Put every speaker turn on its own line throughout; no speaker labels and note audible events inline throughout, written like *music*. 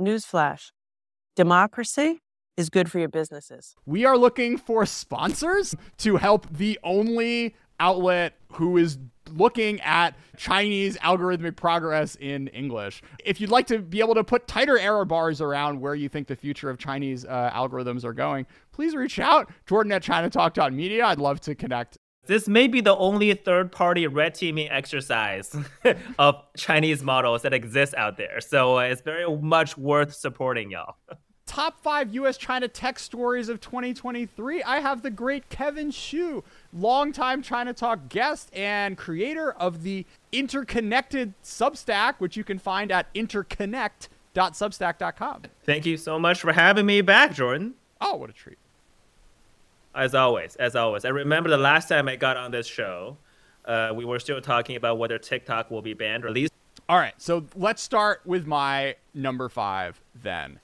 newsflash democracy is good for your businesses.
We are looking for sponsors to help the only outlet who is looking at Chinese algorithmic progress in English. If you'd like to be able to put tighter error bars around where you think the future of Chinese uh, algorithms are going, please reach out. Jordan at ChinaTalk.media. I'd love to connect.
This may be the only third party red teaming exercise *laughs* of Chinese models that exists out there. So uh, it's very much worth supporting y'all. *laughs*
top five US China tech stories of 2023, I have the great Kevin Xu, longtime China Talk guest and creator of the Interconnected Substack, which you can find at interconnect.substack.com.
Thank you so much for having me back, Jordan.
Oh, what a treat.
As always, as always. I remember the last time I got on this show, uh, we were still talking about whether TikTok will be banned or at least.
All right, so let's start with my number five then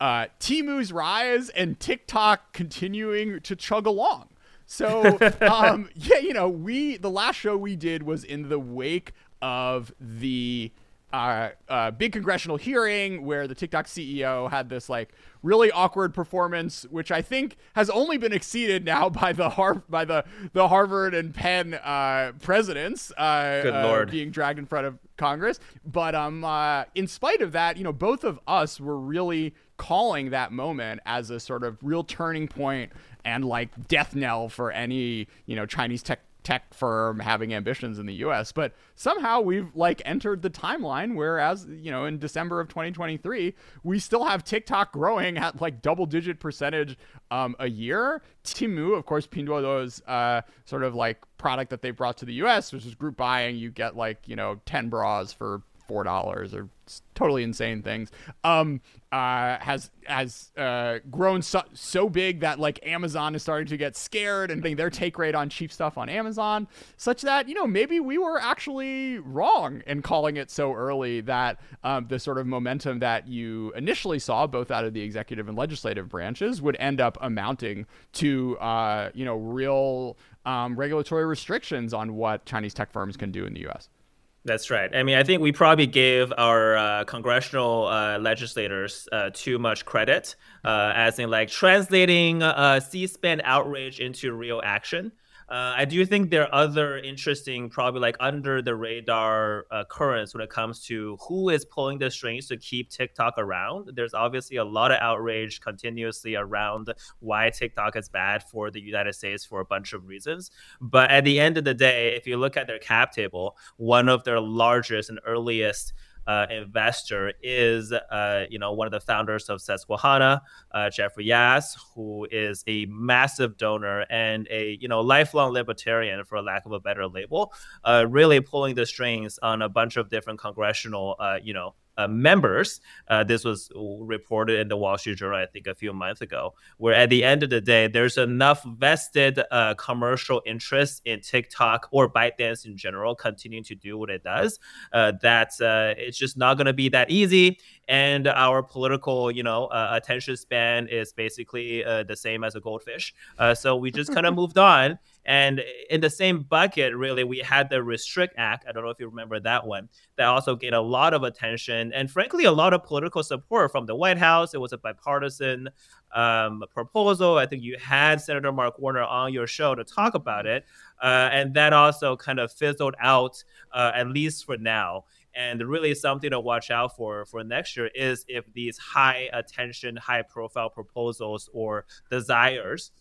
uh, Temu's rise and TikTok continuing to chug along. So, *laughs* um, yeah, you know, we the last show we did was in the wake of the uh, uh, big congressional hearing where the TikTok CEO had this like really awkward performance, which I think has only been exceeded now *laughs* by the Har- by the the Harvard and Penn uh, presidents. Uh,
Good lord,
being dragged in front of Congress. But um, uh, in spite of that, you know, both of us were really calling that moment as a sort of real turning point and like death knell for any you know Chinese tech tech firm having ambitions in the US. But somehow we've like entered the timeline whereas, you know, in December of 2023, we still have TikTok growing at like double digit percentage um, a year. Temu, of course, Pinduoduo's uh, sort of like product that they brought to the US, which is group buying. You get like, you know, 10 bras for four dollars or totally insane things. Um, uh, has has uh, grown so, so big that like Amazon is starting to get scared and think their take rate on cheap stuff on Amazon, such that you know maybe we were actually wrong in calling it so early that um, the sort of momentum that you initially saw both out of the executive and legislative branches would end up amounting to uh, you know real um, regulatory restrictions on what Chinese tech firms can do in the U.S.
That's right. I mean, I think we probably gave our uh, congressional uh, legislators uh, too much credit, uh, as in like translating uh, C-SPAN outrage into real action. Uh, I do think there are other interesting, probably like under the radar uh, currents when it comes to who is pulling the strings to keep TikTok around. There's obviously a lot of outrage continuously around why TikTok is bad for the United States for a bunch of reasons. But at the end of the day, if you look at their cap table, one of their largest and earliest uh, investor is, uh, you know, one of the founders of Susquehanna, uh, Jeffrey Yass, who is a massive donor and a, you know, lifelong libertarian, for lack of a better label, uh, really pulling the strings on a bunch of different congressional, uh, you know, members. Uh, this was reported in the Wall Street Journal, I think, a few months ago. Where at the end of the day, there's enough vested uh, commercial interest in TikTok or ByteDance in general continuing to do what it does uh, that uh, it's just not going to be that easy. And our political, you know, uh, attention span is basically the same as a goldfish. so we just kind of *laughs* moved on. And in the same bucket, really, we had the Restrict Act. I don't know if you remember that one. That also gained a lot of attention and, frankly, a lot of political support from the White House. It was a bipartisan um, proposal. I think you had Senator Mark Warner on your show to talk about it. Uh, and that also kind of fizzled out, uh, at least for now. And really, something to watch out for for next year is if these high attention, high profile proposals or desires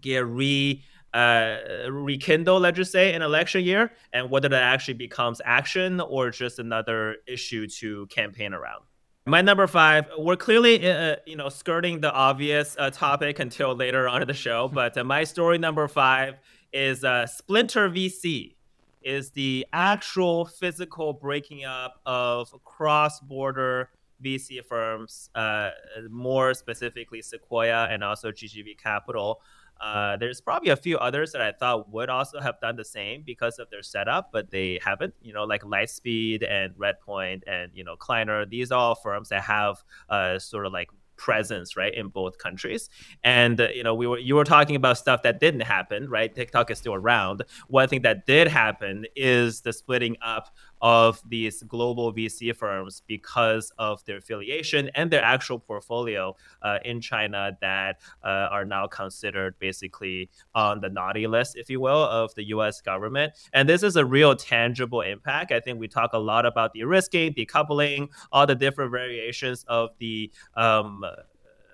get re uh, rekindle, let's just say, an election year, and whether that actually becomes action or just another issue to campaign around. My number five, we're clearly, uh, uh you know, skirting the obvious uh, topic until later on in the show, *laughs* but uh, my story number five is uh, Splinter VC, is the actual physical breaking up of cross-border VC firms, more specifically Sequoia and also GGV Capital, uh, there's probably a few others that I thought would also have done the same because of their setup, but they haven't. You know, like Lightspeed and Redpoint and you know Kleiner. These are all firms that have uh, sort of like presence right in both countries and uh, you know we were you were talking about stuff that didn't happen right tiktok is still around one thing that did happen is the splitting up of these global VC firms because of their affiliation and their actual portfolio uh, in China that uh, are now considered basically on the naughty list, if you will, of the US government. And this is a real tangible impact. I think we talk a lot about de risking, decoupling, all the different variations of the um,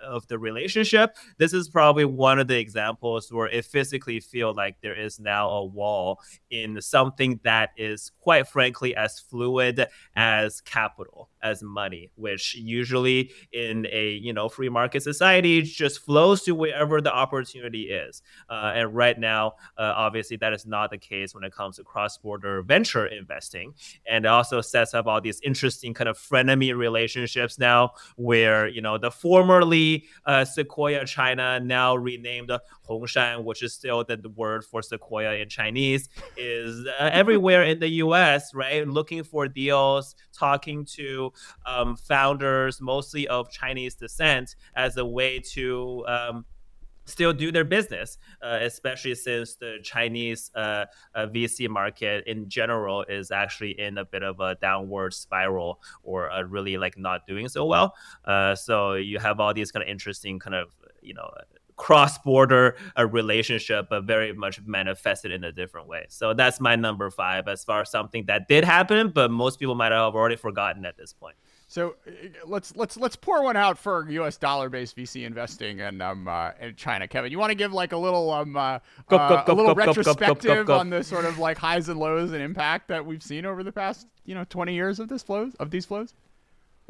of the relationship, this is probably one of the examples where it physically feels like there is now a wall in something that is quite frankly as fluid as capital, as money, which usually in a you know free market society just flows to wherever the opportunity is. Uh, and right now, uh, obviously, that is not the case when it comes to cross-border venture investing, and it also sets up all these interesting kind of frenemy relationships now, where you know the formerly uh, Sequoia China, now renamed Hongshan, which is still the, word for Sequoia in Chinese, is uh, everywhere in the U.S. Right, looking for deals, talking to um, founders, mostly of Chinese descent, as a way to um, still do their business, uh, especially since the Chinese uh, uh, VC market in general is actually in a bit of a downward spiral or uh, really like not doing so well. Uh, so you have all these kind of interesting kind of you know cross-border uh, relationship but very much manifested in a different way so that's my number five as far as something that did happen but most people might have already forgotten at this point
so uh, let's let's let's pour one out for U.S. dollar-based VC investing and um uh, in China. Kevin, you want to give like a little um uh, go, go, go, a little retrospective on the sort of like highs and lows and impact that we've seen over the past you know 20 years of this flows of these flows.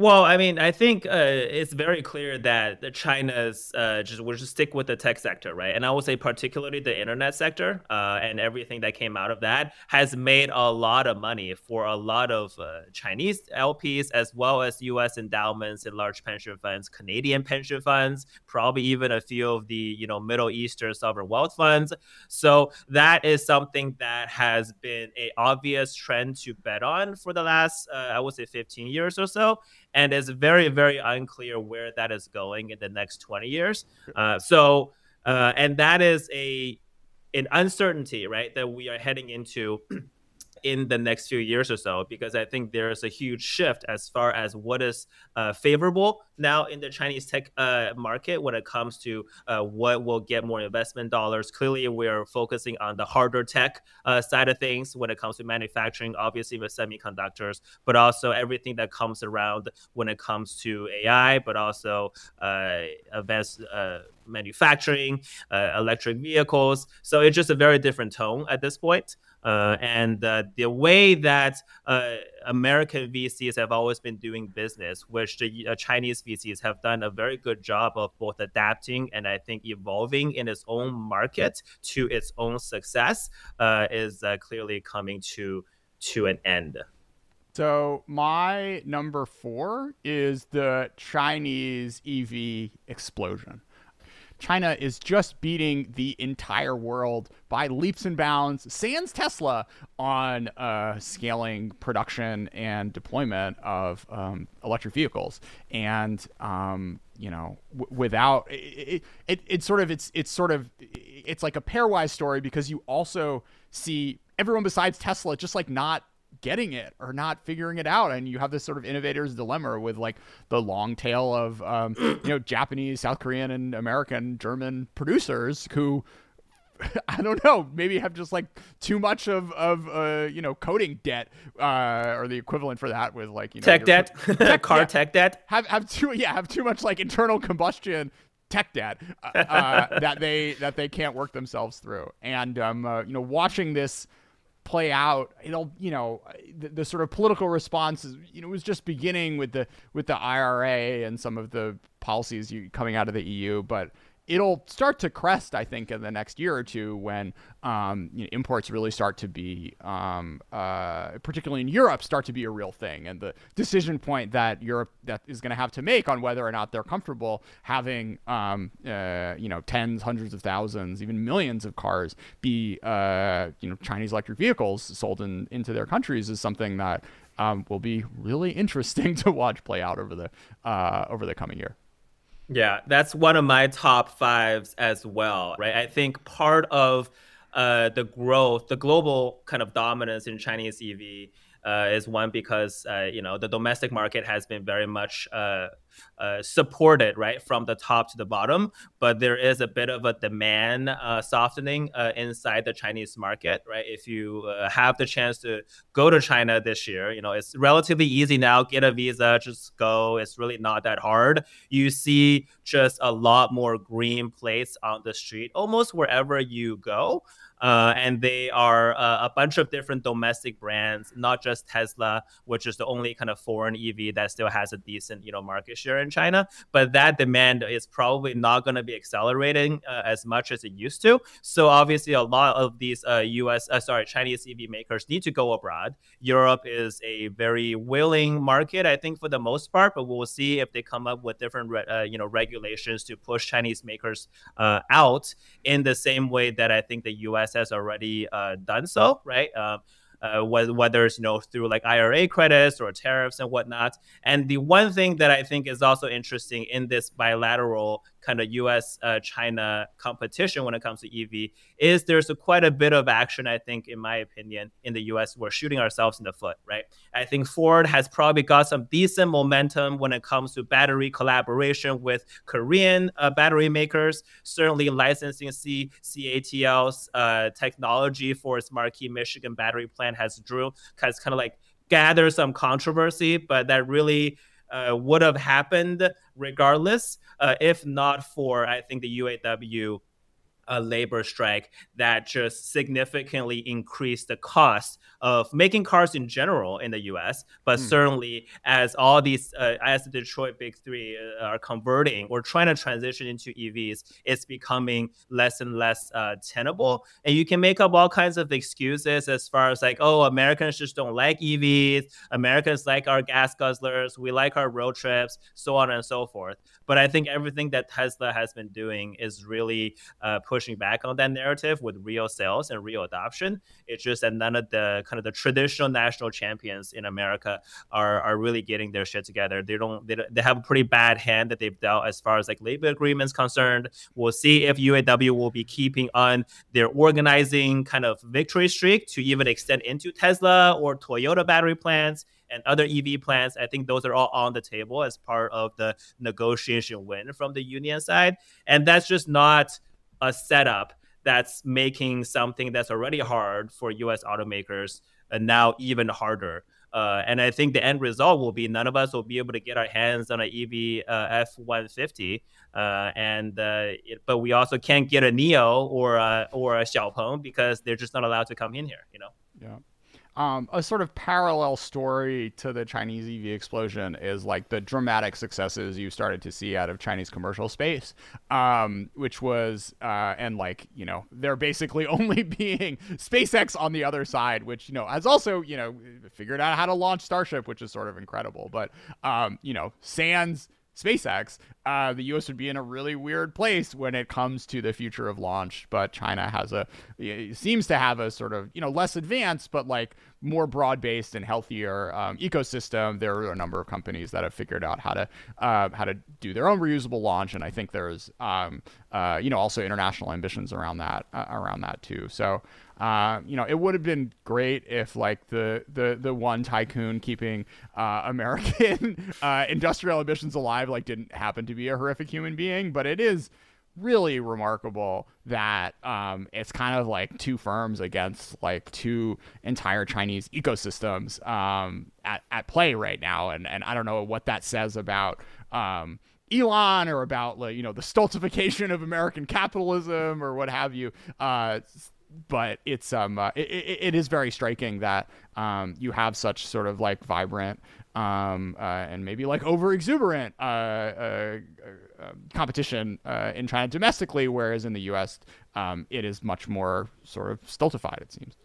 Well, I mean, I think uh, it's very clear that China's uh, just will just stick with the tech sector, right? And I would say particularly the internet sector uh, and everything that came out of that has made a lot of money for a lot of uh, Chinese LPs as well as U.S. endowments and large pension funds, Canadian pension funds, probably even a few of the you know Middle Eastern sovereign wealth funds. So that is something that has been a obvious trend to bet on for the last uh, I would say 15 years or so and it's very very unclear where that is going in the next 20 years. Uh, so uh, and that is a an uncertainty right that we are heading into *clears throat* in the next few years or so because I think there is a huge shift as far as what is uh, favorable now in the Chinese tech uh, market when it comes to uh, what will get more investment dollars. Clearly, we're focusing on the harder tech uh, side of things when it comes to manufacturing, obviously with semiconductors, but also everything that comes around when it comes to AI, but also uh, advanced uh, manufacturing, electric vehicles. So it's just a very different tone at this point. Uh, and uh, the way that uh, American VCs have always been doing business, which the uh, Chinese VCs have done a very good job of both adapting and I think evolving in its own market to its own success, uh, is uh, clearly coming to to an end.
So my number four is the Chinese EV explosion. China is just beating the entire world by leaps and bounds, sans Tesla, on uh, scaling production and deployment of um, electric vehicles. And um, you know, w- without it, it, it, sort of it's it's sort of it's like a pairwise story because you also see everyone besides Tesla just like not getting it or not figuring it out and you have this sort of innovator's dilemma with like the long tail of um, you know *clears throat* japanese south korean and american german producers who *laughs* I don't know. Maybe have just like too much of of uh, you know coding debt uh, or the equivalent for that with like you know
tech debt, *laughs* tech, *laughs* car tech debt.
Have have too yeah have too much like internal combustion tech debt uh, uh that they that they can't work themselves through. And um, uh, you know watching this play out it'll you know the, the, sort of political response is you know it was just beginning with the with the IRA and some of the policies you, coming out of the EU but it'll start to crest, I think, in the next year or two when um, you know, imports really start to be, um, uh, particularly in Europe, start to be a real thing. And the decision point that Europe that is going to have to make on whether or not they're comfortable having, um, uh, you know, tens, hundreds of thousands, even millions of cars be, uh, you know, Chinese electric vehicles sold in, into their countries is something that um, will be really *laughs* interesting to watch play out over the uh, over the coming year.
Yeah, that's one of my top fives as well, right? I think part of uh, the growth, the global kind of dominance in Chinese EV uh, is one because uh, you know the domestic market has been very much uh, uh, supported right from the top to the bottom, but there is a bit of a demand uh, softening uh, inside the Chinese market, right? If you have the chance to go to China this year, you know it's relatively easy now. Get a visa, just go. It's really not that hard. You see just a lot more green plates on the street, almost wherever you go. Uh, and they are uh, a bunch of different domestic brands, not just Tesla, which is the only kind of foreign EV that still has a decent, you know, market share in China. But that demand is probably not going to be accelerating uh, as much as it used to. So obviously, a lot of these U.S. Uh, uh, sorry Chinese EV makers need to go abroad. Europe is a very willing market, I think, for the most part. But we'll see if they come up with different, uh, you know, regulations to push Chinese makers out in the same way that I think the U.S has already uh, done so, right? Uh, uh, whether it's you know through like IRA credits or tariffs and whatnot. And the one thing that I think is also interesting in this bilateral kind of U.S. Uh, China competition when it comes to EV is there's a, quite a bit of action. I think, in my opinion, in the U.S. we're shooting ourselves in the foot. Right. I think Ford has probably got some decent momentum when it comes to battery collaboration with Korean uh, battery makers. Certainly, licensing C CATL's uh, technology for its marquee Michigan battery plant has drew has kind of like gathered some controversy, but that really uh, would have happened regardless, uh, if not for I think the UAW a labor strike that just significantly increased the cost of making cars in general in the U.S. But mm. certainly, as all these, uh, as the Detroit Big Three uh, are converting or trying to transition into EVs, it's becoming less and less uh, tenable. And you can make up all kinds of excuses as far as like, oh, Americans just don't like EVs. Americans like our gas guzzlers. We like our road trips, so on and so forth. But I think everything that Tesla has been doing is really uh, pushing back on that narrative with real sales and real adoption. It's just that none of the kind of the traditional national champions in America are are really getting their shit together. They don't they, they have a pretty bad hand that they've dealt as far as like labor agreements concerned. We'll see if UAW will be keeping on their organizing kind of victory streak to even extend into Tesla or Toyota battery plants and other EV plants. I think those are all on the table as part of the negotiation win from the union side. And that's just not a setup that's making something that's already hard for US automakers now even harder. Uh, and I think the end result will be none of us will be able to get our hands on an EV uh, F one fifty, uh, and uh, it, but we also can't get a NIO or a, or a Xiaopeng because they're just not allowed to come in here. You know.
Yeah um, a sort of parallel story to the Chinese EV explosion is like the dramatic successes you started to see out of Chinese commercial space, um, which was uh, and like you know they're basically *laughs* only being SpaceX on the other side, which you know has also you know figured out how to launch Starship, which is sort of incredible. But um, you know, sans SpaceX, uh, the U.S. would be in a really weird place when it comes to the future of launch. But China has a seems to have a sort of you know less advanced, but like more broad based and healthier um, ecosystem. There are a number of companies that have figured out how to uh, how to do their own reusable launch, and I think there's um, uh, you know also international ambitions around that uh, around that too. So. Uh, you know, it would have been great if like the the the one tycoon keeping uh, American *laughs* uh, industrial ambitions alive like didn't happen to be a horrific human being, but it is really remarkable that um, it's kind of like two firms against like two entire Chinese ecosystems um, at, at play right now. And, and I don't know what that says about um, Elon or about like, you know the stultification of American capitalism or what have you. Uh, but it's um uh, it, it is very striking that um you have such sort of like vibrant um uh, and maybe like over exuberant uh, uh, uh, competition uh, in China domestically, whereas in the U.S. Um, it is much more sort of stultified. It seems.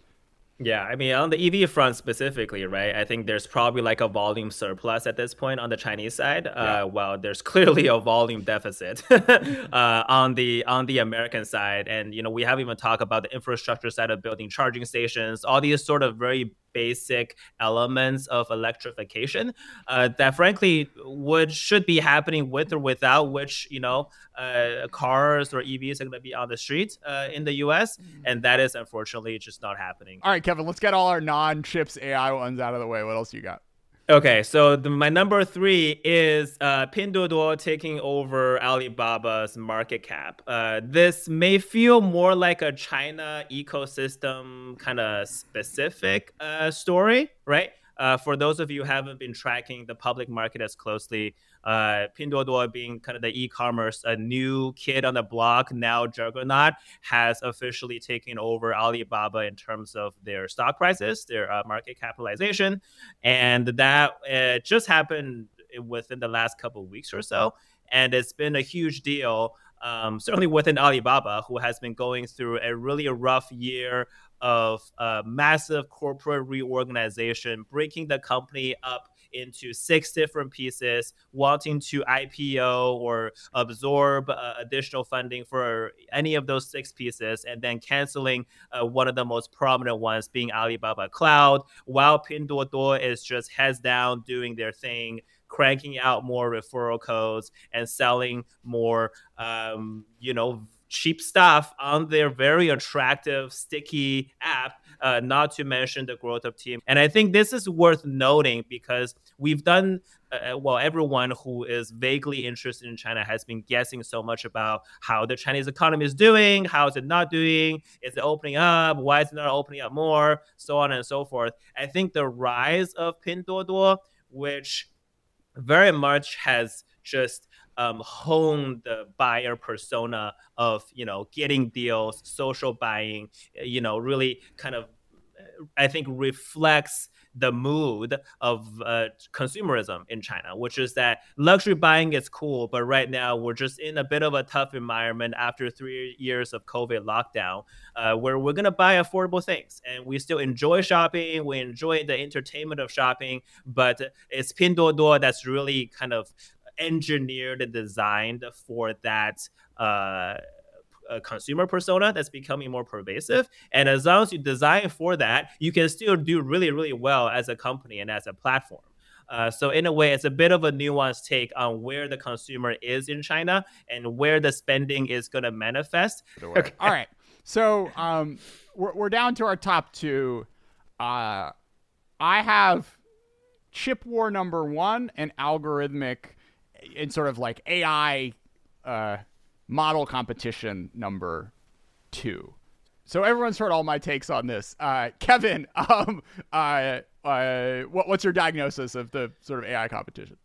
Yeah, I mean, on the EV front specifically, right? I think there's probably like a volume surplus at this point on the Chinese side. Uh, yeah. Uh, well, there's clearly a volume deficit *laughs* uh, on the on the American side, and you know, we haven't even talked about the infrastructure side of building charging stations, all these sort of very basic elements of electrification uh, that frankly would should be happening with or without which you know uh, cars or evs are going to be on the street uh, in the us mm-hmm. and that is unfortunately just not happening.
All right kevin let's get all our non-chips ai ones out of the way. What else you got
Okay, so the, my number three is uh, Pinduoduo taking over Alibaba's market cap. Uh, this may feel more like a China ecosystem kind of specific uh, story, right? Uh, for those of you who haven't been tracking the public market as closely, uh, Pinduoduo being kind of the e-commerce, a new kid on the block, now juggernaut, has officially taken over Alibaba in terms of their stock prices, their uh, market capitalization, and that uh, just happened within the last couple weeks or so, and it's been a huge deal. Um, certainly within Alibaba, who has been going through a really rough year of uh, massive corporate reorganization, breaking the company up into six different pieces, wanting to IPO or absorb uh, additional funding for any of those six pieces, and then canceling uh, one of the most prominent ones being Alibaba Cloud, while Pinduoduo is just heads down doing their thing cranking out more referral codes and selling more um, you know cheap stuff on their very attractive, sticky app, uh, not to mention the growth of Temu. And I think this is worth noting because we've done, uh, uh, well, everyone who is vaguely interested in China has been guessing so much about how the Chinese economy is doing, how is it not doing, is it opening up, why is it not opening up more, so on and so forth. I think the rise of Pinduoduo, which very much has just um, hone the buyer persona of you know getting deals, social buying, you know, really kind of I think reflects the mood of uh, consumerism in China, which is that luxury buying is cool, but right now we're just in a bit of a tough environment after three years of COVID lockdown, uh, where we're gonna buy affordable things, and we still enjoy shopping, we enjoy the entertainment of shopping, but it's Pinduoduo that's really kind of engineered and designed for that uh, consumer persona that's becoming more pervasive. And as long as you design for that, you can still do really, really well as a company and as a platform. Uh, so in a way, it's a bit of a nuanced take on where the consumer is in China and where the spending is going to manifest.
Okay. All right. So um, we're, we're down to our top two. Uh, I have chip war number one and algorithmic in sort of like AI uh, model competition number two. So everyone's heard all my takes on this. Uh, Kevin, *laughs* um, uh, uh, what, what's your diagnosis of the sort of AI competition?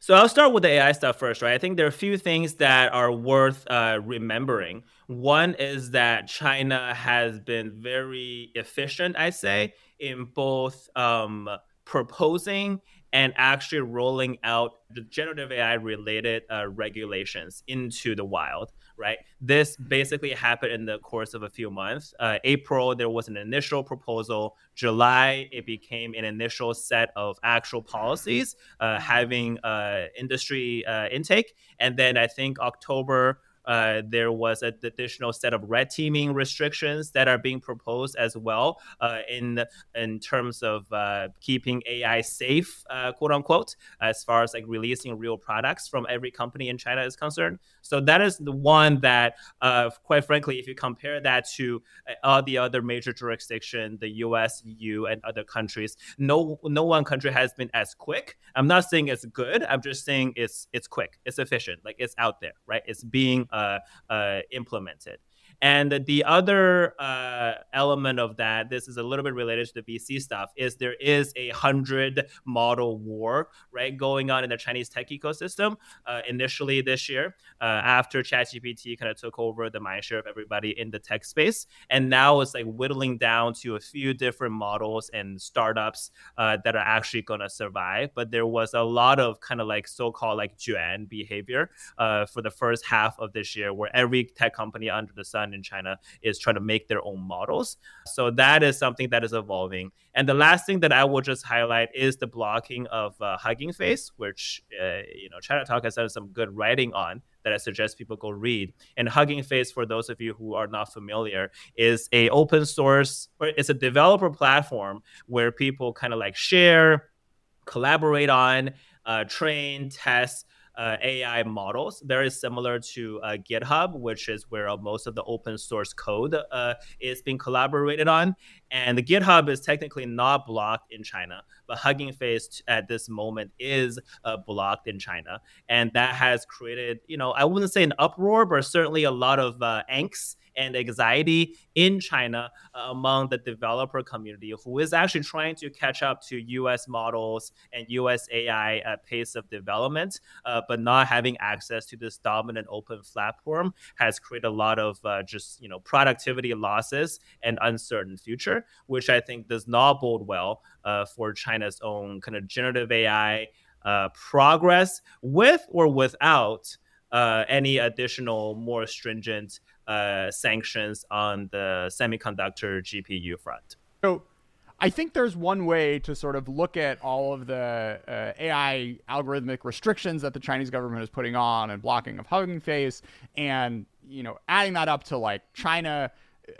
So I'll start with the AI stuff first, right? I think there are a few things that are worth uh, remembering. One is that China has been very efficient, I say, in both um, proposing and actually rolling out the generative AI related uh, regulations into the wild, right? This basically happened in the course of a few months. Uh, April, there was an initial proposal. July, it became an initial set of actual policies uh, having uh, industry uh, intake. And then I think October, uh, there was an additional set of red teaming restrictions that are being proposed as well uh, in in terms of uh, keeping AI safe, uh, quote unquote, as far as like releasing real products from every company in China is concerned. So that is the one that, uh, quite frankly, if you compare that to all the other major jurisdictions, the U.S., EU, and other countries, no no one country has been as quick. I'm not saying it's good. I'm just saying it's it's quick, it's efficient, like it's out there, right? It's being uh, uh, implemented. And the other uh, element of that, this is a little bit related to the VC stuff, is there is a hundred model war right going on in the Chinese tech ecosystem. Uh, initially this year, uh, after ChatGPT kind of took over the mindshare of everybody in the tech space, and now it's like whittling down to a few different models and startups uh, that are actually going to survive. But there was a lot of kind of like so-called like Juan behavior uh, for the first half of this year, where every tech company under the sun done in China is try to make their own models. So that is something that is evolving. And the last thing that I will just highlight is the blocking of uh, Hugging Face, which uh, you know China Talk has done some good writing on that I suggest people go read. And Hugging Face, for those of you who are not familiar, is a open source or it's a developer platform where people kind of like share, collaborate on, uh, train, test uh, AI models, very similar to uh, GitHub, which is where most of the open source code uh, is being collaborated on. And the GitHub is technically not blocked in China, but Hugging Face at this moment is uh, blocked in China, and that has created, you know, I wouldn't say an uproar, but certainly a lot of uh, angst and anxiety in China uh, among the developer community who is actually trying to catch up to US models and US AI uh, pace of development, uh, but not having access to this dominant open platform has created a lot of uh, just you know productivity losses and uncertain future, which I think does not bode well uh, for China's own kind of generative AI uh, progress with or without. Uh, any additional more stringent uh, sanctions on the semiconductor GPU front.
So I think there's one way to sort of look at all of the uh, AI algorithmic restrictions that the Chinese government is putting on and blocking of Hugging Face, and you know, adding that up to like China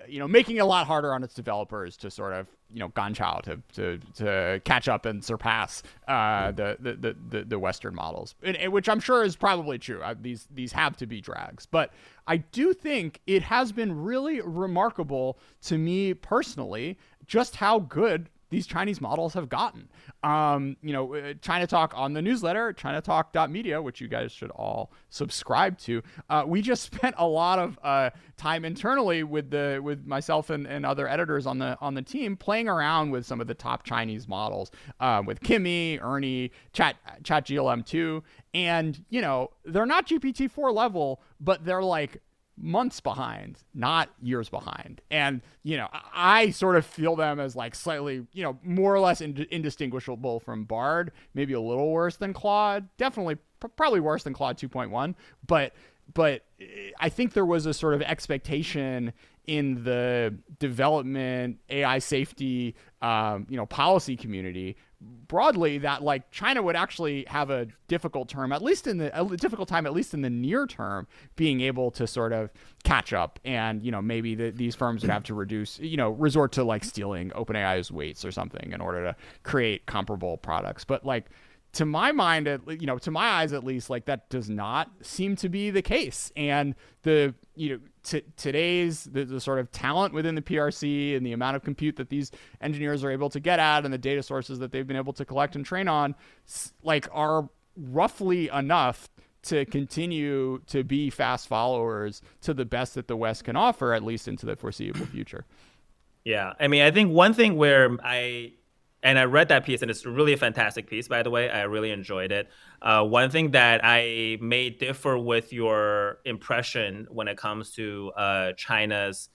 you know, making it a lot harder on its developers to sort of, you know, Ganchao to, to, to catch up and surpass uh, the, the, the, the Western models, and, and which I'm sure is probably true. Uh, these, these have to be drags. But I do think it has been really remarkable to me personally just how good these Chinese models have gotten. Um, you know, uh, China Talk on the newsletter, ChinaTalk.media, which you guys should all subscribe to. Uh, we just *laughs* spent a lot of uh, time internally with the with myself and, and other editors on the on the team playing around with some of the top Chinese models, uh, with Kimi, Ernie, Chat Chat GLM two, and you know they're not GPT four level, but they're like months behind, not years behind. And, you know, I sort of feel them as like slightly, you know, more or less ind- indistinguishable from Bard, maybe a little worse than Claude, definitely pr- probably worse than Claude 2.1, but but eh, I think there was a sort of expectation in the development AI safety um, you know policy community broadly that like China would actually have a difficult term, at least in the a difficult time, at least in the near term, being able to sort of catch up. And you know maybe the, these firms would have to reduce, you know, resort to like stealing OpenAI's weights or something in order to create comparable products. But like to my mind, at you know, to my eyes at least, like that does not seem to be the case. And the you know t- today's the, the, sort of talent within the PRC and the amount of compute that these engineers are able to get at and the data sources that they've been able to collect and train on, like are roughly enough to continue to be fast followers to the best that the West can offer, at least into the foreseeable future.
Yeah, I mean, I think one thing where I and I read that piece, and it's really a fantastic piece, by the way. I really enjoyed it. Uh, one thing that I may differ with your impression when it comes to uh, China's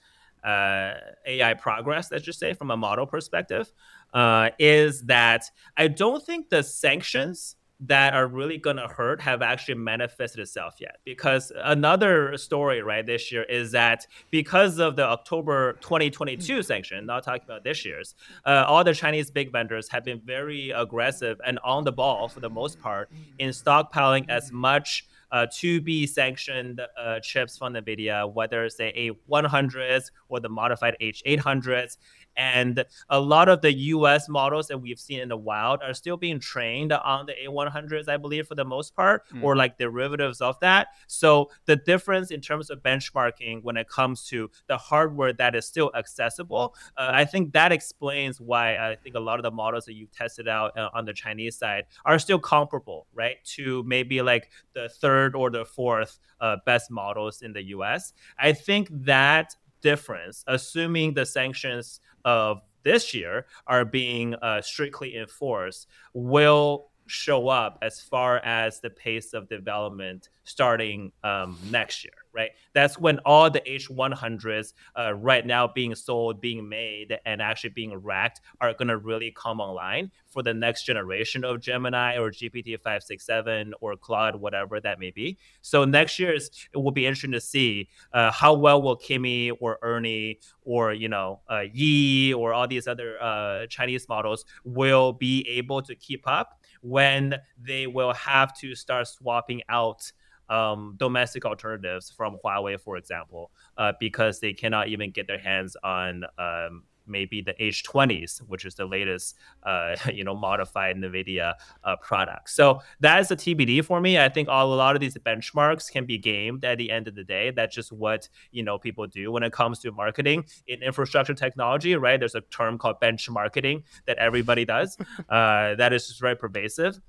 uh, AI progress, let's just say, from a model perspective, uh, is that I don't think the sanctions that are really going to hurt have actually manifested itself yet. Because another story, right, this year is that because of the October 2022 mm. sanction, not talking about this year's, uh, all the Chinese big vendors have been very aggressive and on the ball for the most part in stockpiling as much. Uh, to be sanctioned uh, chips from NVIDIA, whether it's the A100s or the modified H800s. And a lot of the US models that we've seen in the wild are still being trained on the A100s, I believe, for the most part, mm. or like derivatives of that. So the difference in terms of benchmarking when it comes to the hardware that is still accessible, uh, I think that explains why I think a lot of the models that you've tested out uh, on the Chinese side are still comparable, right, to maybe like the third or the fourth uh, best models in the US. I think that difference, assuming the sanctions of this year are being uh, strictly enforced, will show up as far as the pace of development starting um, next year. Right? That's when all the H100s uh, right now being sold, being made, and actually being racked are going to really come online for the next generation of Gemini or GPT 567 or Claude, whatever that may be. So next year is, it will be interesting to see uh, how well will Kimi or Ernie or you know uh, Yi or all these other uh, Chinese models will be able to keep up when they will have to start swapping out um, domestic alternatives from Huawei, for example, uh, because they cannot even get their hands on um, maybe the H20s, which is the latest, uh, *laughs* you know, modified NVIDIA uh, product. So that is a TBD for me. I think all, a lot of these benchmarks can be gamed at the end of the day. That's just what, you know, people do when it comes to marketing in infrastructure technology, right? There's a term called benchmarking that everybody does. *laughs* uh, that is just very pervasive.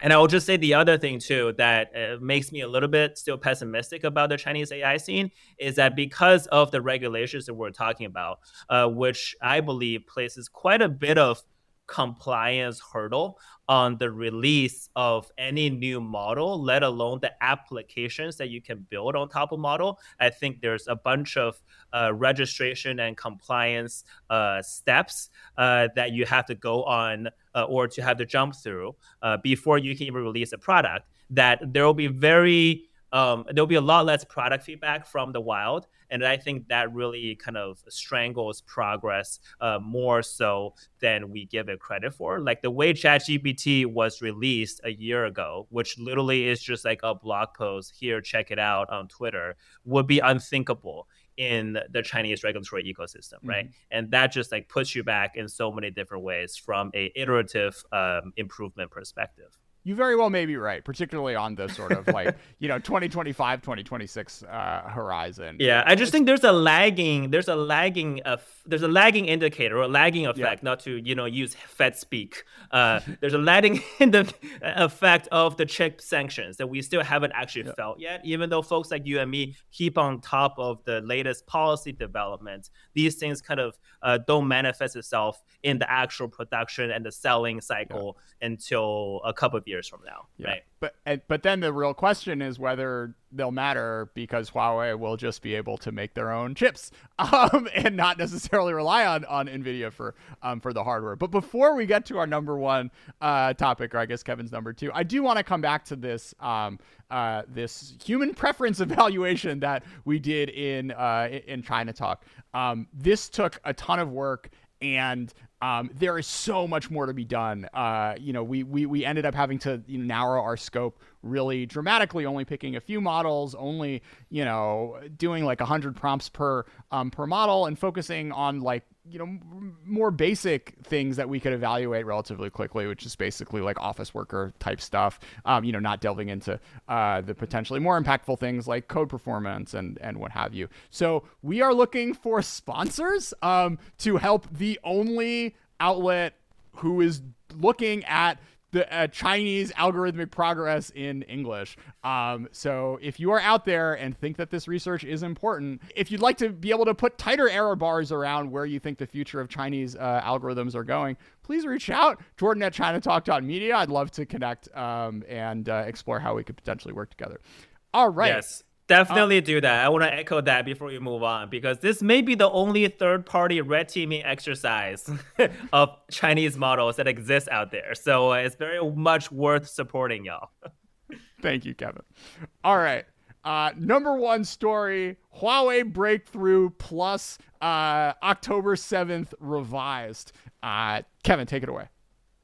And I will just say the other thing too that uh, makes me a little bit still pessimistic about the Chinese AI scene is that because of the regulations that we're talking about, uh, which I believe places quite a bit of compliance hurdle on the release of any new model, let alone the applications that you can build on top of model. I think there's a bunch of uh, registration and compliance uh, steps uh, that you have to go on uh, or to have to jump through uh, before you can even release a product. That there will be very um, there'll be a lot less product feedback from the wild and i think that really kind of strangles progress uh, more so than we give it credit for like the way chatgpt was released a year ago which literally is just like a blog post here check it out on twitter would be unthinkable in the Chinese regulatory ecosystem, right? Mm-hmm. And that just like puts you back in so many different ways from a iterative um, improvement perspective
you very well may be right, particularly on the sort of like, *laughs* you know, 2025, 2026 uh, horizon.
Yeah, I just think there's a lagging, there's a lagging, uh, there's a lagging indicator or a lagging effect, yeah. not to, you know, use Fed speak. Uh, there's a lagging *laughs* in the effect of the chip sanctions that we still haven't actually yeah. felt yet, even though folks like you and me keep on top of the latest policy developments. These things kind of uh, don't manifest itself in the actual production and the selling cycle yeah. until a couple of years years from now, yeah. right?
But but then the real question is whether they'll matter because Huawei will just be able to make their own chips *laughs* um, and not necessarily rely on on Nvidia for um, for the hardware. But before we get to our number one uh, topic, or I guess Kevin's number two, I do want to come back to this um, uh, this human preference *laughs* evaluation that we did in uh, in China Talk. Um, this took a ton of work and um, there is so much more to be done. Uh, you know, we, we we ended up having to you know, narrow our scope really dramatically, only picking a few models, only you know doing like hundred prompts per um, per model, and focusing on like you know more basic things that we could evaluate relatively quickly, which is basically like office worker type stuff. Um, you know, not delving into uh, the potentially more impactful things like code performance and and what have you. So we are looking for sponsors um, to help the only outlet who is looking at the uh, Chinese algorithmic progress in English. Um, so if you are out there and think that this research is important, if you'd like to be able to put tighter error bars around where you think the future of Chinese uh, algorithms are going, please reach out. Jordan at ChinaTalk.media. I'd love to connect um, and uh, explore how we could potentially work together. All right.
Yes. Definitely uh, do that. I want to echo that before we move on because this may be the only third party red teaming exercise *laughs* of Chinese models that exists out there. So uh, it's very much worth supporting y'all. *laughs*
Thank you, Kevin. All right. Uh, number one story Huawei breakthrough plus uh, October 7th revised. Uh, Kevin, take it away.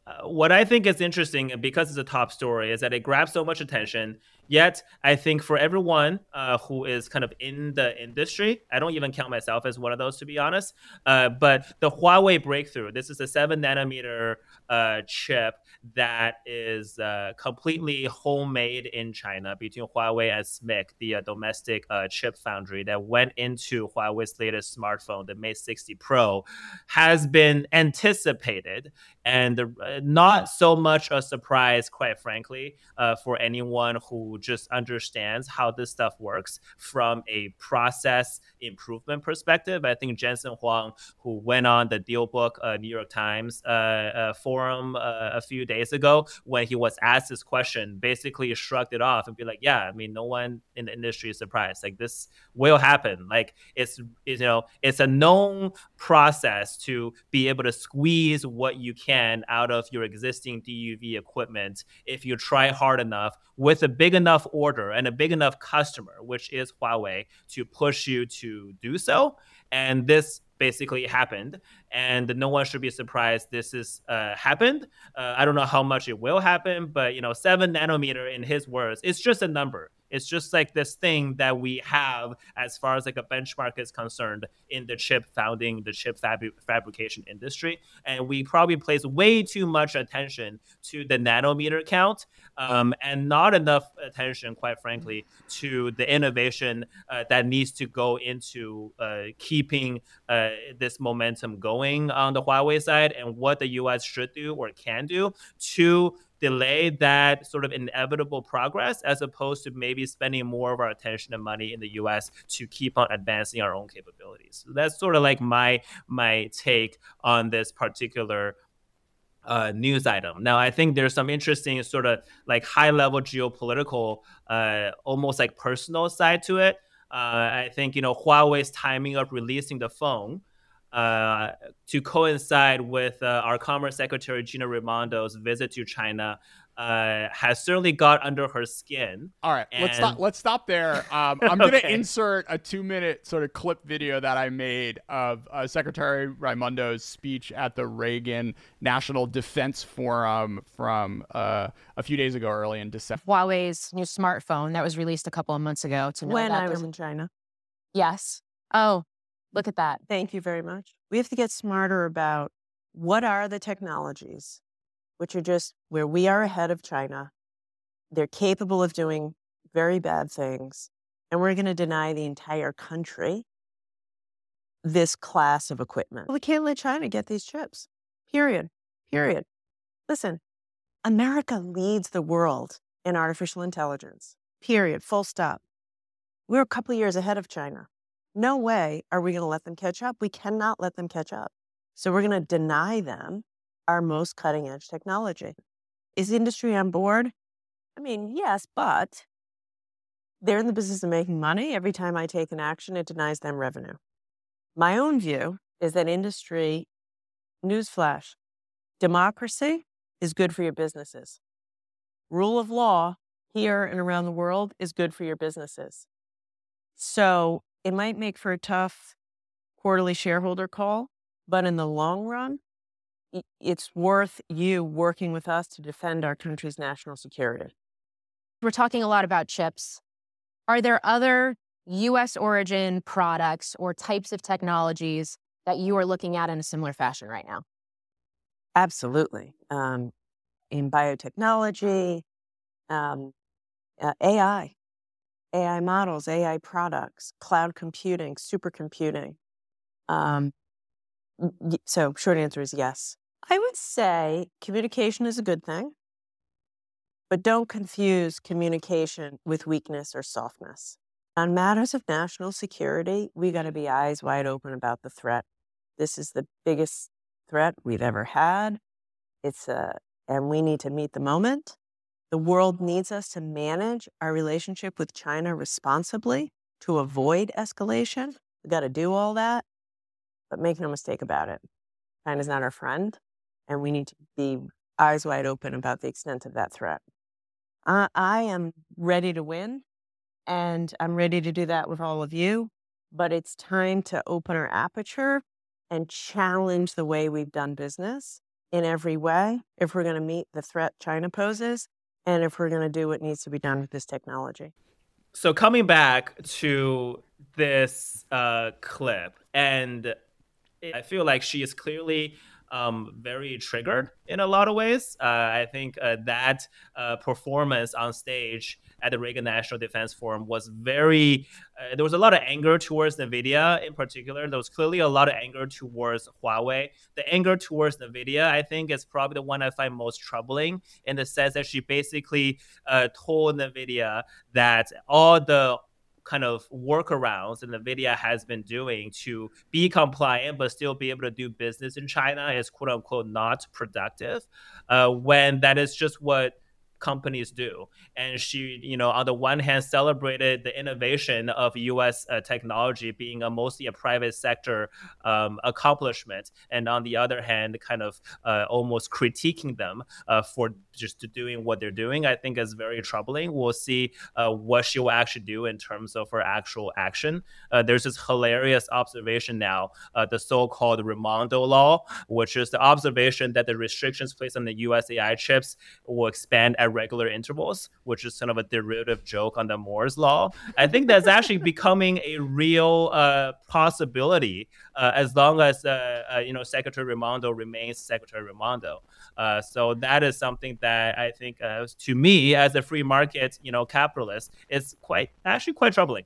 Uh, what I think is interesting because it's a top story is that it grabs so much attention Yet, I think for everyone uh, who is kind of in the industry, I don't even count myself as one of those to be honest. Uh, but the Huawei breakthrough, this is a seven nanometer uh, chip that is uh, completely homemade in China between Huawei and SMIC, the uh, domestic uh, chip foundry that went into Huawei's latest smartphone, the Mate 60 Pro, has been anticipated and not so much a surprise, quite frankly, for anyone who just understands how this stuff works from a process improvement perspective. I think Jensen Huang, who went on the DealBook uh, New York Times uh, uh, forum uh, a few few days ago when he was asked this question, basically shrugged it off and be like, "Yeah, I mean, no one in the industry is surprised. Like this will happen. Like it's, it's you know, it's a known process to be able to squeeze what you can out of your existing DUV equipment if you try hard enough with a big enough order and a big enough customer, which is Huawei, to push you to do so." And this basically happened, and no one should be surprised this is uh, happened. Uh, I don't know how much it will happen, but you know, seven nanometer, in his words, it's just a number. It's just like this thing that we have as far as like a benchmark is concerned in the chip founding, the chip fab- fabrication industry. And we probably place way too much attention to the nanometer count um, and not enough attention, quite frankly, to the innovation uh, that needs to go into uh, keeping uh, this momentum going on the Huawei side and what the US should do or can do to delay that sort of inevitable progress as opposed to maybe spending more of our attention and money in the US to keep on advancing our own capabilities. So that's sort of like my my take on this particular uh, news item. Now, I think there's some interesting sort of like high level geopolitical, uh, almost like personal side to it. Uh, I think you know Huawei's timing of releasing the phone uh, to coincide with uh, our Commerce Secretary Gina Raimondo's visit to China uh, has certainly got under her skin.
All right, and... let's stop. Let's stop there. Um, *laughs* I'm going to insert a two minute sort of clip video that I made of uh, Secretary Raimondo's speech at the Reagan National Defense Forum from uh, a few days ago, early in December.
Huawei's new smartphone that was released a couple of months ago. To
when I was in China.
Yes. Oh, Look at that.
Thank you very much. We have to get smarter about what are the technologies, which are just where we are ahead of China. They're capable of doing very bad things. And we're going to deny the entire country this class of equipment. We can't let China get these chips. Period. Period. Listen, America leads the world in artificial intelligence. Period. Full stop. We're a couple years ahead of China no way are we going to let them catch up. We cannot let them catch up. So we're going to deny them our most cutting edge technology. Is the industry on board? I mean, yes, but they're in the business of making money. Every time I take an action, it denies them revenue. My own view is that industry, newsflash, democracy is good for your businesses. Rule of law here and around the world is good for your businesses. So it might make for a tough quarterly shareholder call, but in the long run, it's worth you working with us to defend our country's national security.
We're talking a lot about chips. Are there other US origin products or types of technologies that you are looking at in a similar fashion right now?
Absolutely. Um, in biotechnology, um, uh, AI, AI models, AI products, cloud computing, supercomputing. Um, so, short answer is yes. I would say communication is a good thing, but don't confuse communication with weakness or softness. On matters of national security, we got to be eyes wide open about the threat. This is the biggest threat we've ever had. It's a, and we need to meet the moment. The world needs us to manage our relationship with China responsibly to avoid escalation. We got to do all that, but make no mistake about it. China's not our friend, and we need to be eyes wide open about the extent of that threat. I am ready to win, and I'm ready to do that with all of you. But it's time to open our aperture and challenge the way we've done business in every way if we're going to meet the threat China poses and if we're going to do what needs to be done with this technology.
So coming back to this uh, clip, and I feel like she is clearly um, very triggered in a lot of ways. Uh, I think uh, that uh, performance on stage at the Reagan National Defense Forum was very, uh, there was a lot of anger towards NVIDIA in particular. There was clearly a lot of anger towards Huawei. The anger towards NVIDIA, I think, is probably the one I find most troubling in the sense that she basically uh, told NVIDIA that all the kind of workarounds that NVIDIA has been doing to be compliant but still be able to do business in China is quote unquote not productive. Uh, when that is just what companies do. And she, you know, on the one hand, celebrated the innovation of U.S. Uh, technology being a mostly a private sector um, accomplishment, and on the other hand, kind of uh, almost critiquing them uh, for just doing what they're doing. I think is very troubling. We'll see uh, what she will actually do in terms of her actual action. Uh, there's this hilarious observation now, uh, the so-called Raimondo law, which is the observation that the restrictions placed on the U.S. AI chips will expand at regular intervals, which is kind of a derivative joke on the Moore's law. I think that's actually *laughs* becoming a real uh, possibility uh, as long as uh, uh you know Secretary Raimondo remains Secretary Raimondo. Uh, so that is something that I think, uh, to me, as a free market you know capitalist, is quite actually quite troubling.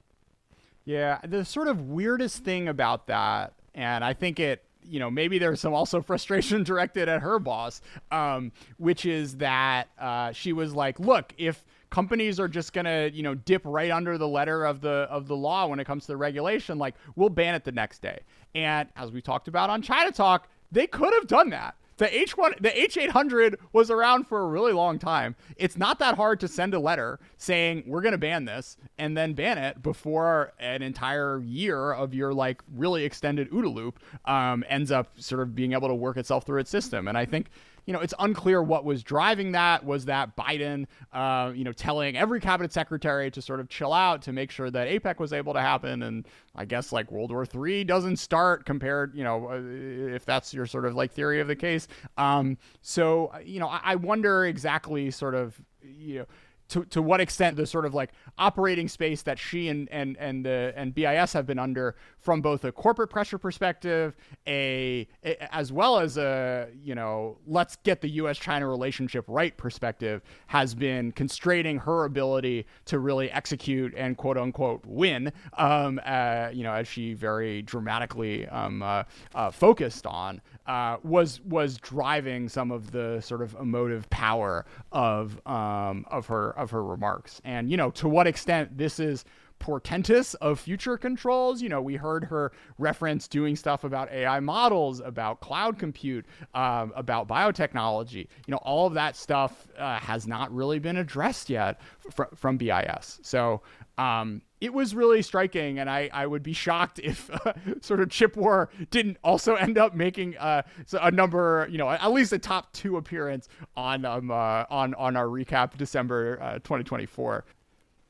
Yeah, the sort of weirdest thing about that, and I think it you know, maybe there's some also *laughs* frustration directed at her boss, um, which is that uh, she was like, look, if companies are just gonna, you know, dip right under the letter of the of the law when it comes to the regulation, like we'll ban it the next day. And as we talked about on China Talk, they could have done that. The H1 the H800 was around for a really long time. It's not that hard to send a letter saying we're going to ban this and then ban it before an entire year of your like really extended OODA loop um, ends up sort of being able to work itself through its system. And I think you know, it's unclear what was driving that. Was that Biden, uh, you know, telling every cabinet secretary to sort of chill out to make sure that APEC was able to happen? And I guess like World War III doesn't start compared, you know, uh, if that's your sort of like theory of the case. Um, so, you know, I, I wonder exactly sort of, you know, to, to what extent the sort of like operating space that she and and and the and BIS have been under from both a corporate pressure perspective, a, a as well as a you know let's get the U.S. China relationship right perspective has been constraining her ability to really execute and quote unquote win. Um, uh, you know, as she very dramatically um, uh, uh, focused on uh, was was driving some of the sort of emotive power of um, of her of her remarks, and you know to what extent this is portentous of future controls. You know, we heard her reference doing stuff about AI models, about cloud compute, um, about biotechnology. You know, all of that stuff uh, has not really been addressed yet fr- from BIS. So um, it was really striking, and I, I would be shocked if *laughs* uh, sort of chip war didn't also end up making uh, a number, you know, at least a top two appearance on um, uh, on on our recap December uh, 2024.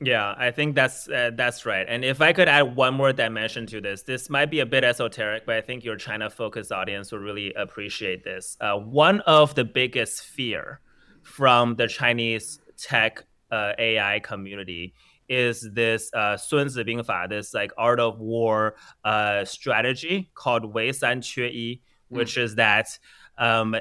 Yeah, I think that's uh, that's right. And if I could add one more dimension to this, this might be a bit esoteric, but I think your China-focused audience will really appreciate this. Uh, one of the biggest fear from the Chinese tech AI community is this uh, Sun Zi Bing Fa, this like art of war uh, strategy called Wei San Que Yi, hmm. which mm. is that um, uh,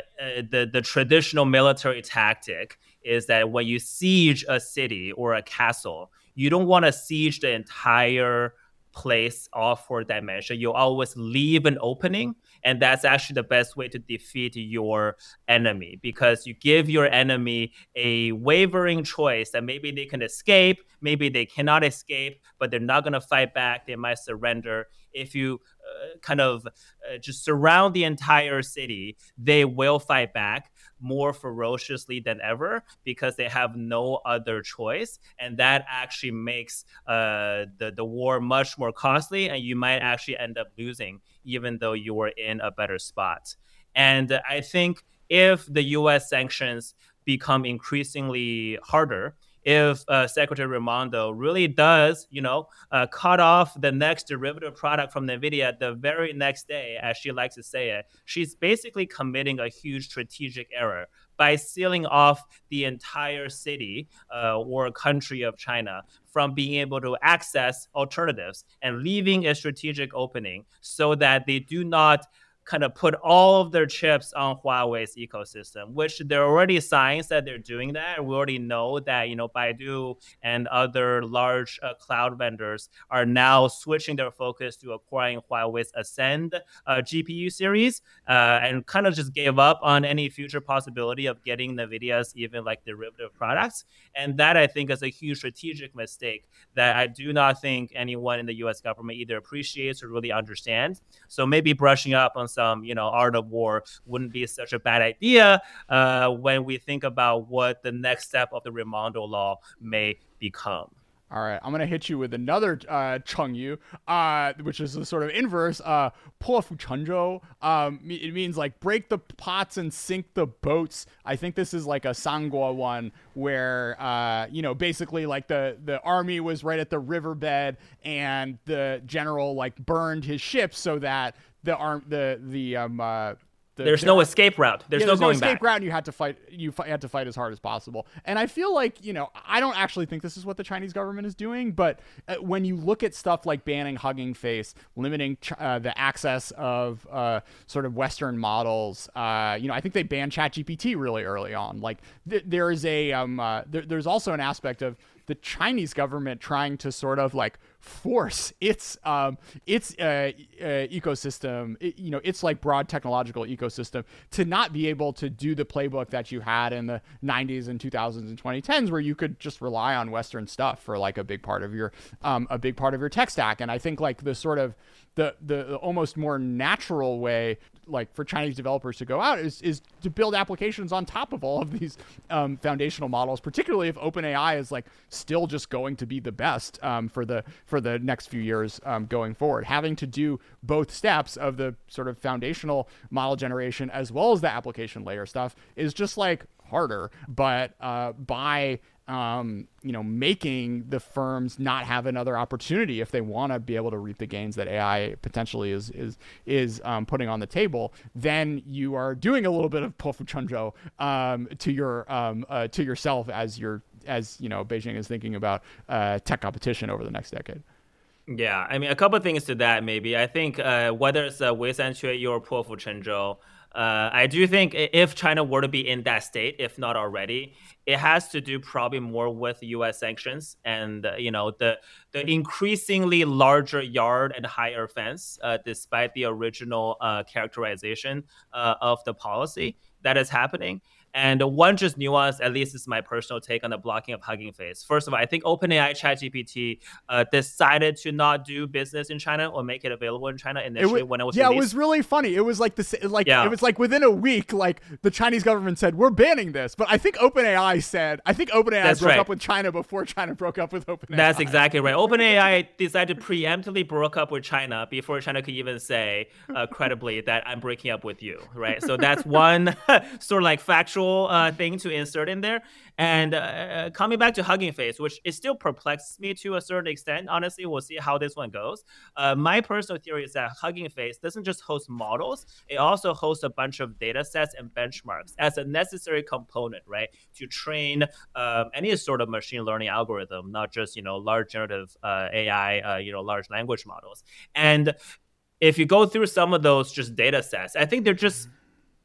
the the traditional military tactic is that when you siege a city or a castle, you don't want to siege the entire place all four dimension. You always leave an opening and that's actually the best way to defeat your enemy because you give your enemy a wavering choice that maybe they can escape, maybe they cannot escape, but they're not going to fight back. They might surrender. If you uh, kind of uh, just surround the entire city, they will fight back more ferociously than ever because they have no other choice, and that actually makes uh, the the war much more costly, and you might actually end up losing, even though you were in a better spot. And I think if the U.S. sanctions become increasingly harder, if uh, Secretary Raimondo really does, you know, uh, cut off the next derivative product from NVIDIA the very next day, as she likes to say it, she's basically committing a huge strategic error by sealing off the entire city uh, or country of China from being able to access alternatives and leaving a strategic opening so that they do not kind of put all of their chips on Huawei's ecosystem, which there are already signs that they're doing that. We already know that, you know, Baidu and other large uh, cloud vendors are now switching their focus to acquiring Huawei's Ascend uh, GPU series uh, and kind of just gave up on any future possibility of getting NVIDIA's even like derivative products. And that I think is a huge strategic mistake that I do not think anyone in the US government either appreciates or really understands. So maybe brushing up on some, you know, art of war wouldn't be such a bad idea uh, when we think about what the next step of the Raimondo law may become.
All right, I'm gonna hit you with another uh, Chengyu, uh, which is the sort of inverse. Uh, Pofu Chenzhou. Um, it means like break the pots and sink the boats. I think this is like a Sanguo one where uh, you know basically like the the army was right at the riverbed and the general like burned his ship so that the arm the the um uh, the,
there's no escape route. There's,
yeah,
no
there's
going
escape
back.
route. And you had to fight. You fi- had to fight as hard as possible. And I feel like you know, I don't actually think this is what the Chinese government is doing. But uh, when you look at stuff like banning Hugging Face, limiting ch- uh, the access of uh, sort of Western models, uh, you know, I think they banned ChatGPT really early on. Like th- there is a um, uh, there, there's also an aspect of the Chinese government trying to sort of like force its um, its uh, uh, ecosystem, it, you know, its like broad technological ecosystem to not be able to do the playbook that you had in the 90s and 2000s and 2010s, where you could just rely on Western stuff for like a big part of your um, a big part of your tech stack. And I think like the sort of the the almost more natural way like for Chinese developers to go out is is to build applications on top of all of these um, foundational models, particularly if OpenAI is like still just going to be the best um, for the for the next few years um, going forward. Having to do both steps of the sort of foundational model generation as well as the application layer stuff is just like harder. But uh, by um, you know, making the firms not have another opportunity if they want to be able to reap the gains that AI potentially is is is um, putting on the table, then you are doing a little bit of Pofu Chenzhou um, to your um, uh, to yourself as your as you know Beijing is thinking about uh, tech competition over the next decade.
Yeah, I mean, a couple things to that maybe. I think uh, whether it's uh, Wei Sanxue or Pofu Chenzhou, uh, I do think if China were to be in that state, if not already, it has to do probably more with U.S. sanctions and uh, you know the the increasingly larger yard and higher fence, uh, despite the original uh, characterization uh, of the policy that is happening. And one just nuance, at least is my personal take on the blocking of Hugging Face. First of all, I think OpenAI ChatGPT uh, decided to not do business in China or make it available in China initially
was,
when it was
yeah,
released.
it was really funny. It was like this, like
Yeah.
it was like within a week, like the Chinese government said we're banning this, but I think OpenAI said I think OpenAI
That's
broke
right.
up with China before China broke up with OpenAI.
That's exactly right. *laughs* OpenAI decided to preemptively broke up with China before China could even say uh, credibly that I'm breaking up with you, right? So that's *laughs* one *laughs* sort of like factual uh, thing to insert in there. And uh, coming back to Hugging Face, which it still perplexes me to a certain extent. Honestly, we'll see how this one goes. Uh, my personal theory is that Hugging Face doesn't just host models; it also hosts a bunch of data sets and benchmarks as a necessary component, right, to train um, any sort of machine learning algorithm, not just you know large generative uh, AI, uh, you know large language models. And if you go through some of those just data sets, I think they're just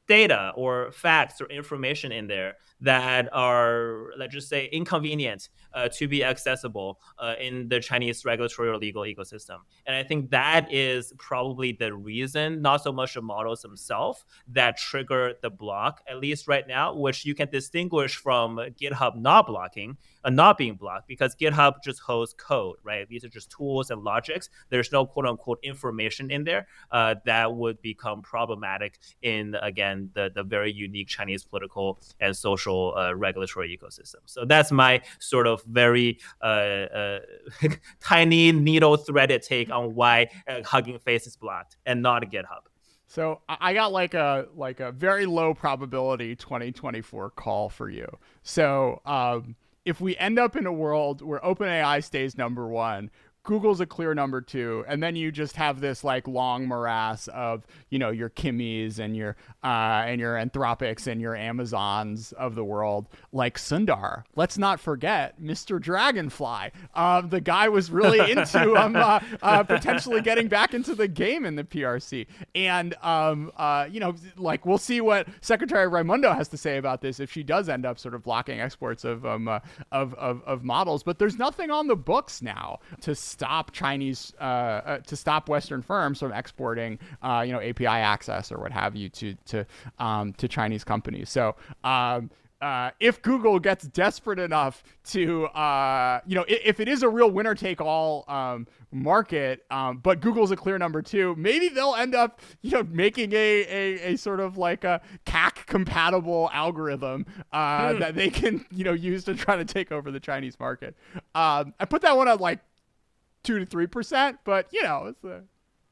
data or facts or information in there that are, let's just say, inconvenient uh, to be accessible uh, in the Chinese regulatory or legal ecosystem. And I think that is probably the reason, not so much the models themselves, that trigger the block, at least right now, which you can distinguish from GitHub not blocking, uh, not being blocked, because GitHub just hosts code, right? These are just tools and logics. There's no quote unquote information in there uh, that would become problematic in, again, the, the very unique Chinese political and social uh, regulatory ecosystem. So that's my sort of very uh, uh, *laughs* tiny needle threaded take on why uh, Hugging Face is blocked and not a GitHub.
So I I got like a like a very low probability 2024 call for you. So um, if we end up in a world where OpenAI stays number one, Google's a clear number two, and then you just have this like long morass of you know your Kimis and your uh, and your Anthropics and your Amazons of the world, like Sundar. Let's not forget Mr. Dragonfly. Uh, the guy was really *laughs* into um, uh, uh, potentially getting back into the game in the PRC, and um, uh, you know, like we'll see what Secretary Raimondo has to say about this if she does end up sort of blocking exports of um, uh, of, of of models. But there's nothing on the books now to stop Chinese uh, uh, to stop Western firms from exporting, uh, you know, API access or what have you to to um, to Chinese companies. So. Um, uh, if Google gets desperate enough to, uh, you know, if, if, it is a real winner take all um, market, um, but Google's a clear number two, maybe they'll end up, you know, making a, a, a sort of like a CAC compatible algorithm uh, hmm. that they can, you know, use to try to take over the Chinese market. Um, I put that one at like two to three percent, but you know, it's a,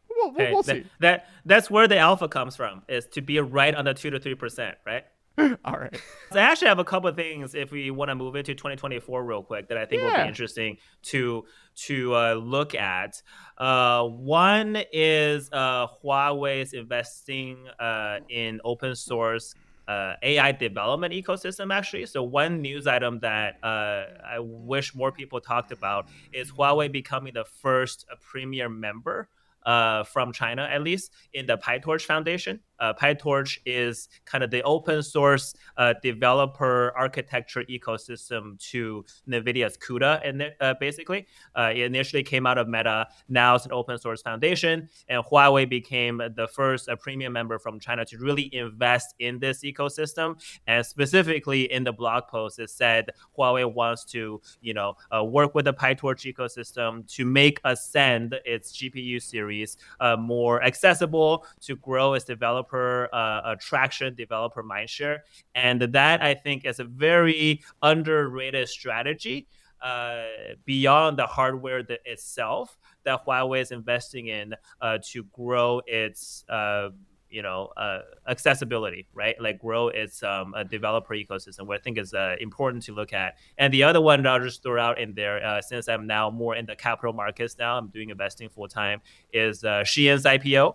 we'll, we'll, we'll see.
That, that's where the alpha comes from, is to be right on the two to three percent, right? *laughs*
All right.
So I actually have a couple of things if we want to move into 2024 real quick that I think yeah. will be interesting to to uh, look at. Uh, one is uh, Huawei's investing uh, in open source uh, AI development ecosystem, actually. So, one news item that uh, I wish more people talked about is Huawei becoming the first premier member uh, from China, at least, in the PyTorch Foundation. Uh, PyTorch is kind of the open source uh, developer architecture ecosystem to NVIDIA's CUDA, and uh, basically, uh, it initially came out of Meta. Now it's an open source foundation, and Huawei became the first uh, premium member from China to really invest in this ecosystem. And specifically in the blog post, it said Huawei wants to, you know, uh, work with the PyTorch ecosystem to make Ascend its GPU series more accessible to grow its developer developer uh, traction, developer mindshare, and that I think is a very underrated strategy uh, beyond the hardware that itself that Huawei is investing in uh, to grow its uh, you know uh, accessibility right? Like grow its um, developer ecosystem what i think is uh, important to look at. And the other one that i'll just throw out in there uh, since i'm now more in the capital markets now i'm doing investing full time is uh, ipo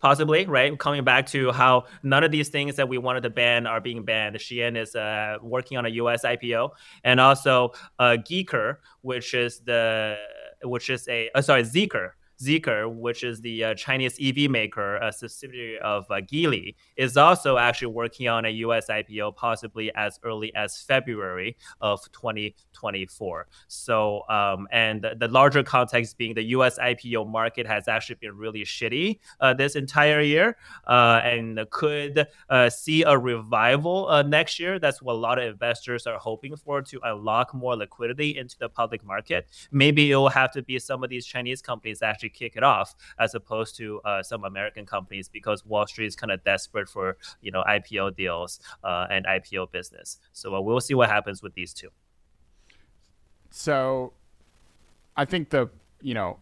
possibly right? Coming back to how none of these things that we wanted to ban are being banned. Shein is uh, working on a us ipo and also uh, geeker which is the which is a uh, sorry zeekr Zeekr, which is the uh, Chinese EV maker, a subsidiary of uh, Geely, is also actually working on a US IPO, possibly as early as February of 2024. So, um, and the larger context being the US IPO market has actually been really shitty uh, this entire year uh, and could uh, see a revival uh, next year. That's what a lot of investors are hoping for to unlock more liquidity into the public market. Maybe it will have to be some of these Chinese companies actually actually kick it off as opposed to uh, some American companies because Wall Street is kind of desperate for you know IPO deals uh, and IPO business. So uh, we'll see what happens with these two.
So, I think the you know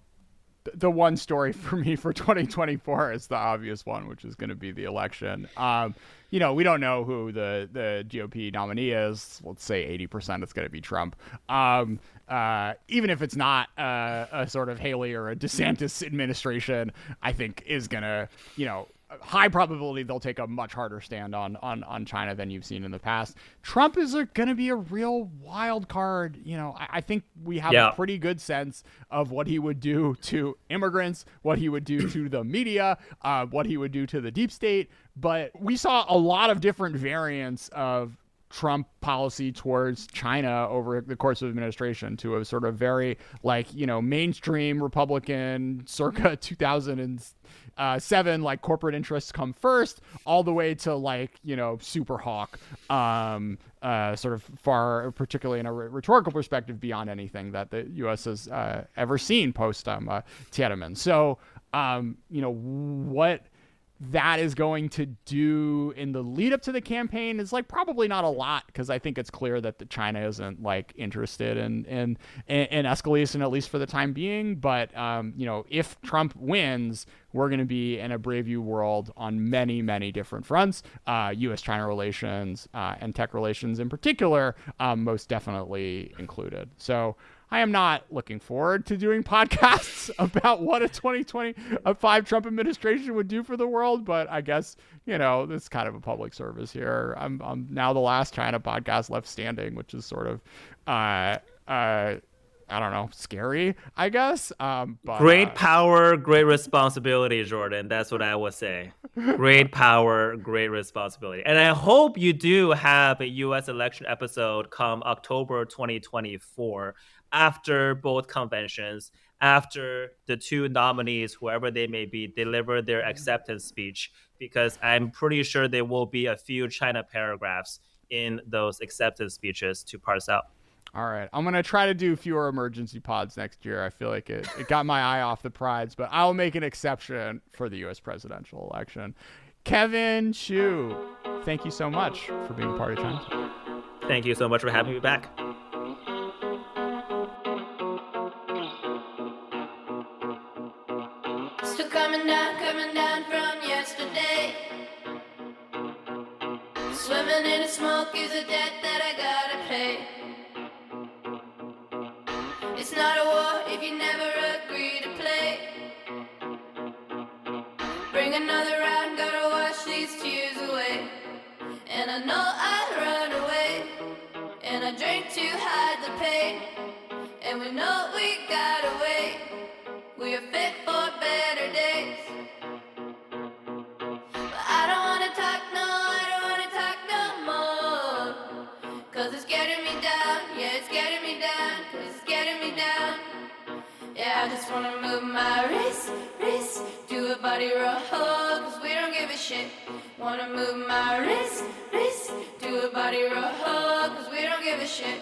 the one story *laughs* for me for 2024 is the obvious one, which is going to be the election. Um, you know, we don't know who the the GOP nominee is. Let's say 80% it's going to be Trump. Um, uh, even if it's not uh, a sort of Haley or a DeSantis administration, I think is going to, you know, high probability they'll take a much harder stand on on on China than you've seen in the past. Trump is going to be a real wild card. You know, I, I think we have yeah. a pretty good sense of what he would do to immigrants, what he would do to the media, uh, what he would do to the deep state. But we saw a lot of different variants of Trump policy towards China over the course of administration to a sort of very like you know mainstream Republican circa 2007 like corporate interests come first all the way to like you know super hawk um, uh, sort of far particularly in a rhetorical perspective beyond anything that the U.S. has uh, ever seen post um, uh, Tiananmen. So um, you know what that is going to do in the lead up to the campaign is like probably not a lot because I think it's clear that the China isn't like interested in in in, escalation at least for the time being. But um, you know, if Trump wins, we're going to be in a brave new world on many many different fronts, uh, U.S.-China relations uh, and tech relations in particular, um, most definitely included. So. I am not looking forward to doing podcasts *laughs* about what a 2020 a five Trump administration would do for the world, but I guess you know this is kind of a public service here. I'm I'm now the last China podcast left standing, which is sort of uh uh I don't know, scary, I guess. Um, but,
great
uh,
power, great responsibility, Jordan. That's what I would say. Great *laughs* power, great responsibility. And I hope you do have a U.S. election episode come October 2024 after both conventions, after the two nominees, whoever they may be, deliver their acceptance speech, because I'm pretty sure there will be a few China paragraphs in those acceptance speeches to parse out.
All right. I'm going to try to do fewer emergency pods next year. I feel like it, it got my eye off the prize, but I'll make an exception for the U.S. presidential election. Kevin Xu, thank you so much for being part of China.
Thank you so much for having me back.
Swimming in the smoke is a debt that I gotta pay. It's not a war if you never agree to play. Bring another round, gotta wash these tears away. And I know I run away, and I drink to hide the pain. And we know we gotta wait. We are fit for better days. Just wanna move my wrist, wrist, do a body roll, hug, cause we don't give a shit. Wanna move my wrist, wrist, do a body roll, hug, cause we don't give a shit.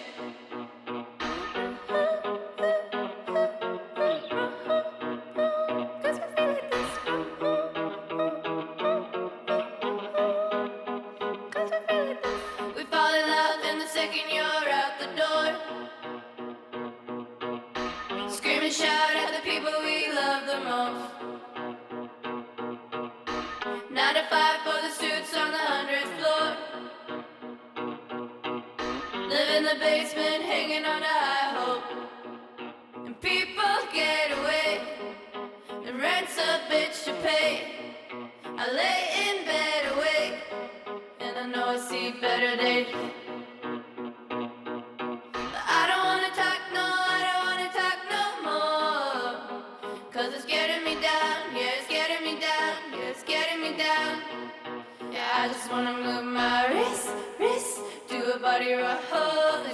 Basement, hanging on high hope. And people get away. And rent's a bitch to pay. I lay in bed awake. And I know I see better days. I don't wanna talk, no, I don't wanna talk no more. Cause it's getting me down, yeah, it's getting me down, yeah, it's getting me down. Yeah, I just wanna move my wrist, wrist, do a body roll,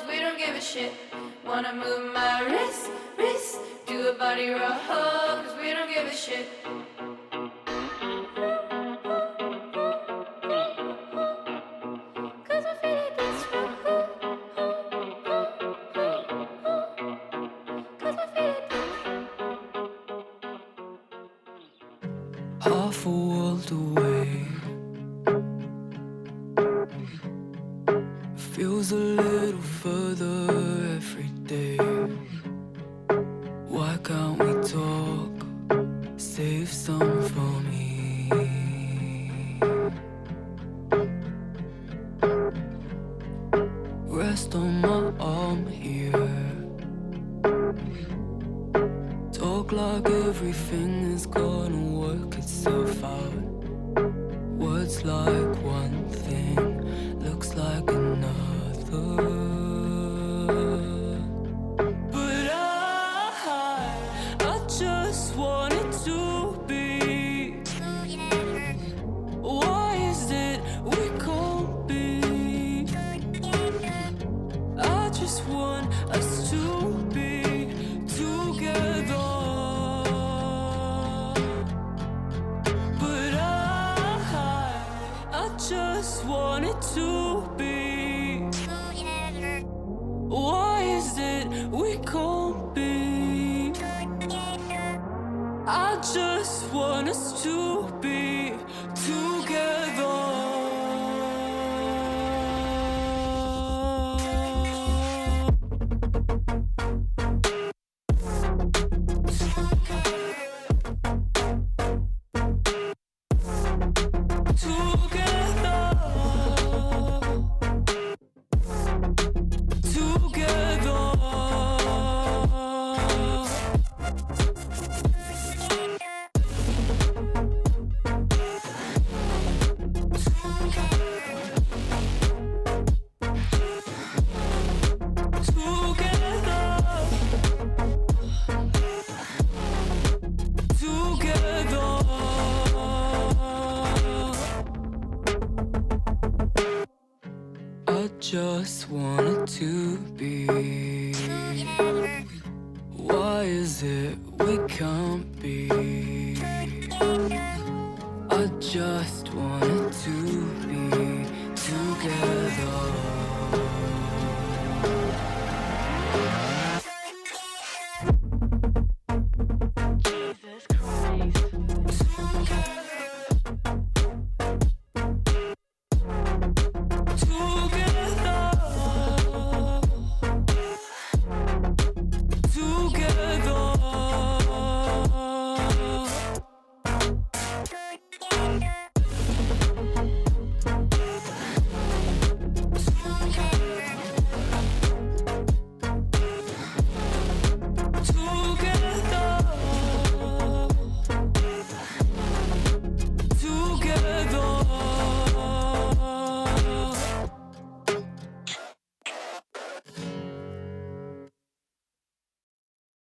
Wanna move my wrist, wrist, do a body roll, cause we don't give a shit.
Half a world away. Feels a little further